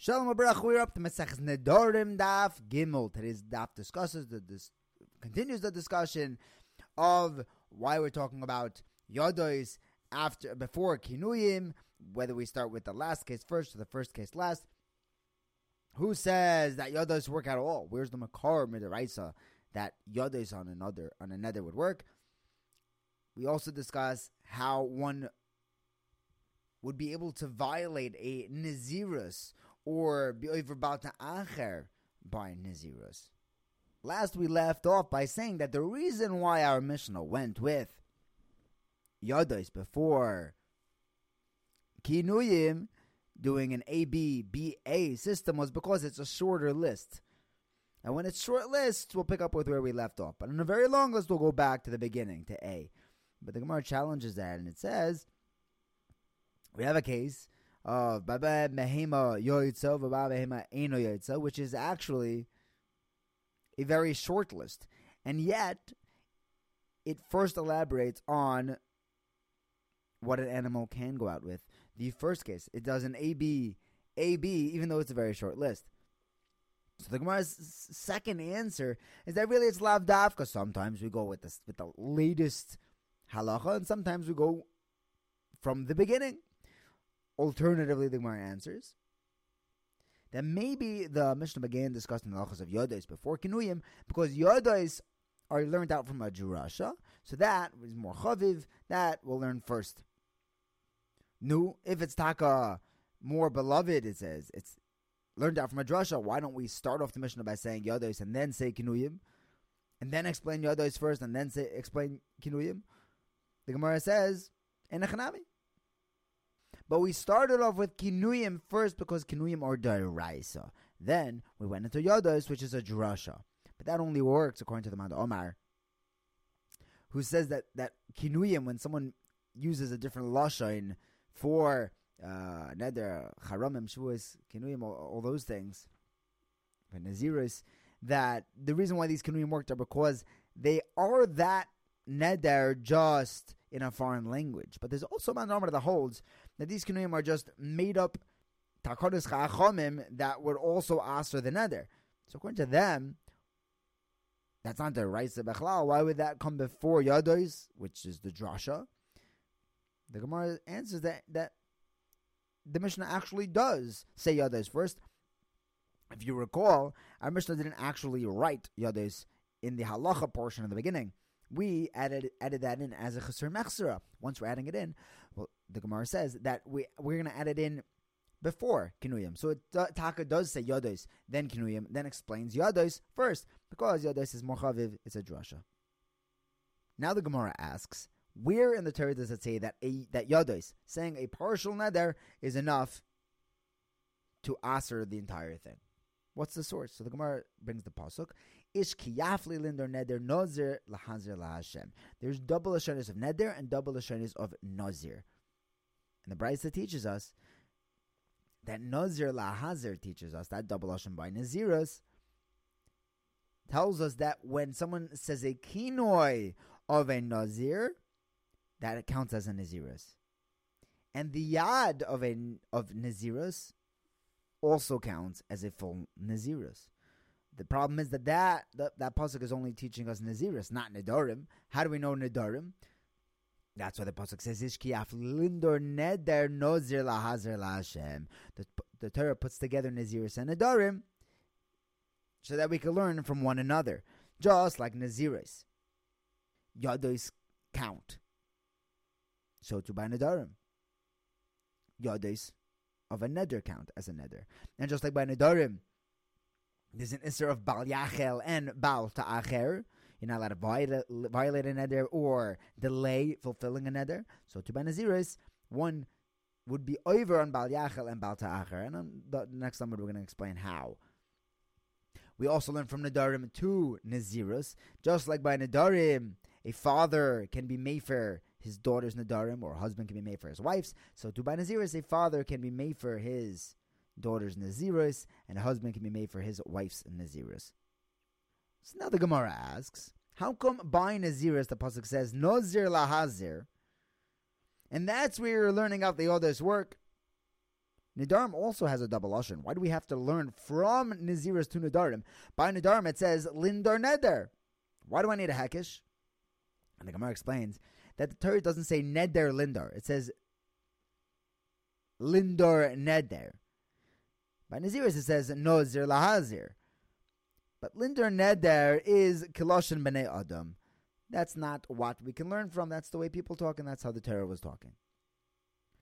Shalom Abrach, we're up to Mesech Nedorim Daf Gimel. Today's Daf discusses the continues the discussion of why we're talking about Yodois after before Kinuyim, whether we start with the last case first or the first case last. Who says that Yodois work at all? Where's the Makar Midaraisa that Yodois on another on another would work? We also discuss how one would be able to violate a Nazirus or be about to acher by Nazirus. Last we left off by saying that the reason why our Mishnah went with Yodos before Kinuyim doing an ABBA system was because it's a shorter list. And when it's short lists, we'll pick up with where we left off. But in a very long list, we'll go back to the beginning, to A. But the Gemara challenges that, and it says, we have a case Bameh Behema Yoitza, Bameh Behema Eno Yoitza, which is actually a very short list. And yet, it first elaborates on what an animal can go out with. The first case, it does an AB, AB, even though it's a very short list. So the Gemara's second answer is that really it's lav dafka. Sometimes we go with the with the latest halacha, and sometimes we go from the beginning. Alternatively, the Gemara answers that maybe the Mishnah began discussing the halachas of Yodos before Kinuyim because Yodos are learned out from a drasha, so that is more chaviv. That we'll learn first. Nu, if it's taka more beloved, it says it's learned out from a drasha. Why don't we start off the Mishnah by saying Yodos and then say Kinuyim, and then explain Yodos first and then say explain Kinuyim? The Gemara says in Echanami. But we started off with Kinuyim first because Kinuyim are Daraisa. Then we went into Yodos, which is a drasha. But that only works according to the Mount Omar, who says that, that Kinuyim, when someone uses a different lashain for uh, neder, charamim, shuas, kinuyim, all, all, those things, for naziris, that the reason why these kinuyim worked are because they are that neder just in a foreign language. But there's also a norma that holds that these kinuyim are just made up takonis chachamim that would also answer the neder. So according to them, that's not the Raisa Bechlal. Why would that come before Yadois, which is the drasha? The Gemara answers that that the Mishnah actually does say Yades first. If you recall, our Mishnah didn't actually write Yades in the halacha portion of the beginning. We added added that in as a chesur mechsera. Once we're adding it in, well, the Gemara says that we we're going to add it in before kinuyim. So it, uh, Taka does say Yades, then kinuyim, then explains Yades first because Yades is more chaviv. It's a drasha. Now the Gemara asks, where in the Torah does it say that a that yados saying a partial neder is enough to answer the entire thing? What's the source? So the Gemara brings the pasuk: Ish kiyafli linder neder nozir lahazir laHashem. There's double assurance of neder and double assurance of nazir. And the Brisa teaches us that nazir lahazir teaches us that double ashon by naziros tells us that when someone says a kinoi of a nazir, that counts as a Nazirus. And the yad of a of Nazirus also counts as a full Nazirus. The problem is that that, that, that pasuk is only teaching us Nazirus, not Nedarim. How do we know Nedarim? That's why the pasuk says Ishkiaf lindor neder nozir lahazer laHashem. The the Torah puts together Nazirus and Nedarim so that we can learn from one another, just like Nazirus. Yados count. So to by Nadarim. Yades of a neder count as a neder. And just like by Nadarim, there's an Isser of Bal Yachel and Bal Ta'acher. You're not allowed to violate, violate a neder or delay fulfilling a neder. So to by Naziris, one would be over on Bal Yachel and Bal Ta'acher. And on the next number, we're going to explain how. We also learn from Nadarim to Nazirus, just like by Nadarim, a father can be Mayfair his daughter's Nadarim, or husband can be made for his wife's. So to by Naziris, a father can be made for his daughter's Naziris, and a husband can be made for his wife's Naziris. So now the Gemara asks, how come by Naziris the Pasuk says, Nazir lahazir? And that's where you're learning out the others work. Nidarim also has a double lashon. Why do we have to learn from Naziris to Nidarim? By Nidarim it says Lindar Neder. Why do I need a Hekish? And the Gemara explains that the Torah doesn't say Neder Lindar. It says Lindar Neder. By Naziris it says Nozir Lahazir. But Lindar Neder is Kiloshin B'nei Adam. That's not what we can learn from. That's the way people talk, and that's how the Torah was talking.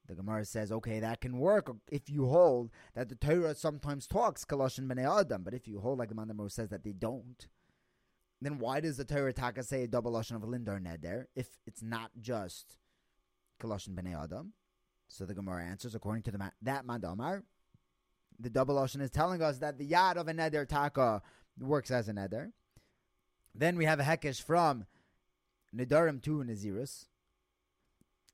The Gemara says, okay, that can work if you hold that the Torah sometimes talks Kaloshin B'nei Adam, but if you hold like the Mandamur says that they don't, then why does the Torah Taka say a double Lashon of Lindar Neder if it's not just Kaloshin B'nei Adam? So the Gemara answers, according to the that Mandamar, the double Lashon is telling us that the Yad of a Neder Taka works as a Neder. Then we have a Hekesh from Nedarim to Nazirus.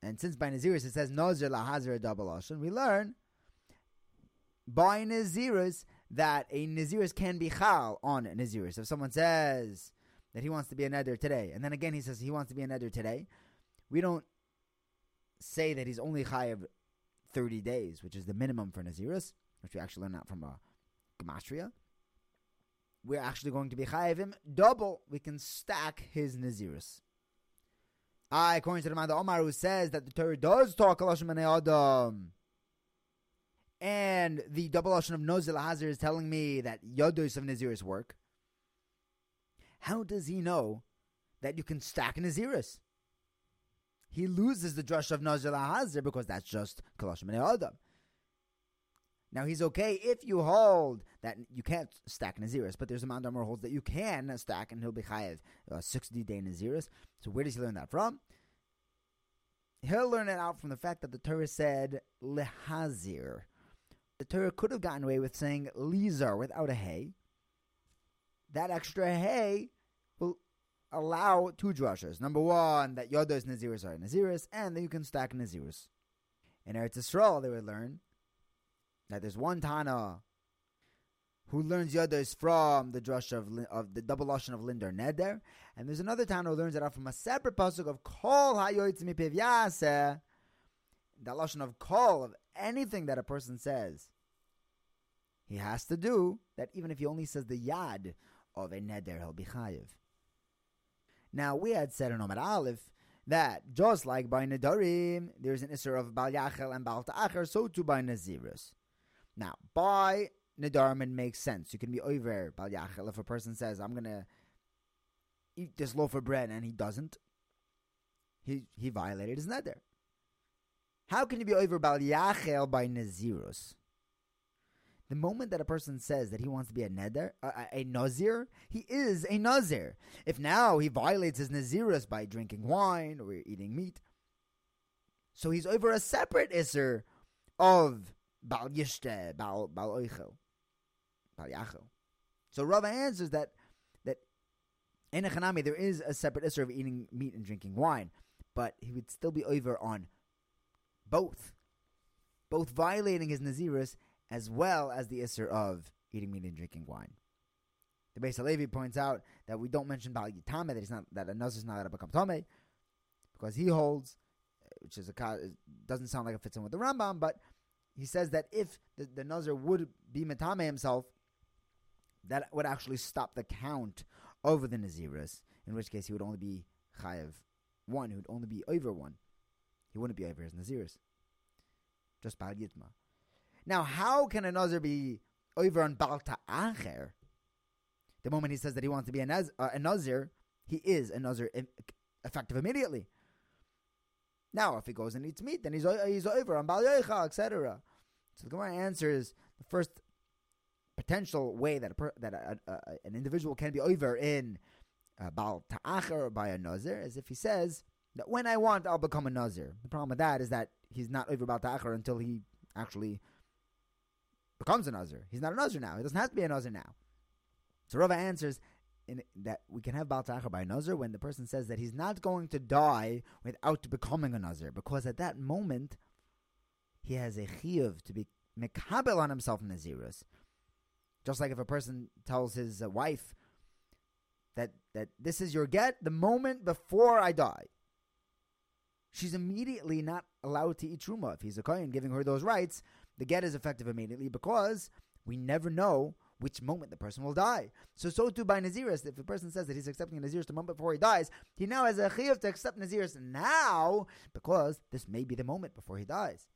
And since by Naziris it says Nazir lahazir double ocean, we learn by Naziris that a Naziris can be chal on Naziris. If someone says that he wants to be a nether today, and then again he says he wants to be a nether today, we don't say that he's only chayav 30 days, which is the minimum for Naziris, which we actually learn out from a uh, Gematria. We're actually going to be chayav him double. We can stack his Naziris. I, according to the man Omar, who says that the Torah does talk Kalashim and Adam. And the double ocean of Nozil Hazir is telling me that Yodos of Naziris work. How does he know that you can stack Naziris? He loses the drush of Nozil Hazir because that's just Kalashim Adam. Now he's okay if you hold that you can't stack Naziris, but there's a man who holds that you can stack and he'll be chayiv uh, 60 day Naziris. So where does he learn that from? He'll learn it out from the fact that the Torah said lehazir. The Torah could have gotten away with saying lizar without a hay. That extra hay will allow two drushes. Number one, that Yodos Naziris are Naziris, and that you can stack Naziris. In Eretz Yisrael, they would learn that there's one Tana who learns Yodos from the drush of, of the double lashon of Lindar Neder, and there's another Tana who learns it from a separate pasuk of Kol Hayoytz Yaseh, that lashon of Kol of anything that a person says, he has to do that even if he only says the Yad of a Neder, he'll be Chayiv. Now we had said in Amud Aleph that just like by Nedarim, there's an Isser of Bal Yachel and Bal Ta'acher, so too by Nazirus. Now, by Nedarim, makes sense. You can be over Bal Yachel if a person says, I'm going to eat this loaf of bread, and he doesn't. He, he violated his Neder. How can you be over Bal Yachel by Nazirus? The moment that a person says that he wants to be a neder, a, a nazir, he is a nazir. If now he violates his nazirus by drinking wine or eating meat, so he's over a separate iser of Yishte, Oichel, Yachel. So Rava answers that that in a Hanami there is a separate issue of eating meat and drinking wine, but he would still be over on both, both violating his Nazirus as well as the issue of eating meat and drinking wine. The Beis Halevi points out that we don't mention Bal Yitame, that he's not that a Nazir is not going to become Tame, because he holds, which is a doesn't sound like it fits in with the Rambam, but he says that if the, the Nazir would be Matame himself, that would actually stop the count over the Naziris, in which case he would only be Chayev one, he would only be over one. He wouldn't be over his Naziris. Just Bal Yitma. Now, how can a Nazir be over on Baal Ta'acher? The moment he says that he wants to be a, Naz, uh, a Nazir, he is a Nazir effective immediately. Now, if he goes and eats meat, then he's he's over on Bal Yoicha, etc. So the Gemara answers the first potential way that a that a, a, an individual can be over in uh, Baal Ta'acher by a Nazir is if he says that when I want, I'll become a Nazir. The problem with that is that he's not over Baal Ta'acher until he actually becomes a Nazir. He's not a Nazir now. He doesn't have to be a Nazir now. So Rava answers in, that we can have Baal Ta'acher by a Nazir when the person says that he's not going to die without becoming a Nazir, because at that moment he has a chiyuv to be mekabel on himself in Nazirus. Just like if a person tells his uh, wife that that this is your get the moment before I die, she's immediately not allowed to eat truma. If he's a kohen giving her those rights, the get is effective immediately because we never know which moment the person will die. So, so too by Naziris, if a person says that he's accepting Naziris the moment before he dies, he now has a chiyuv to accept Naziris now because this may be the moment before he dies.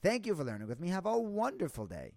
Thank you for learning with me. Have a wonderful day.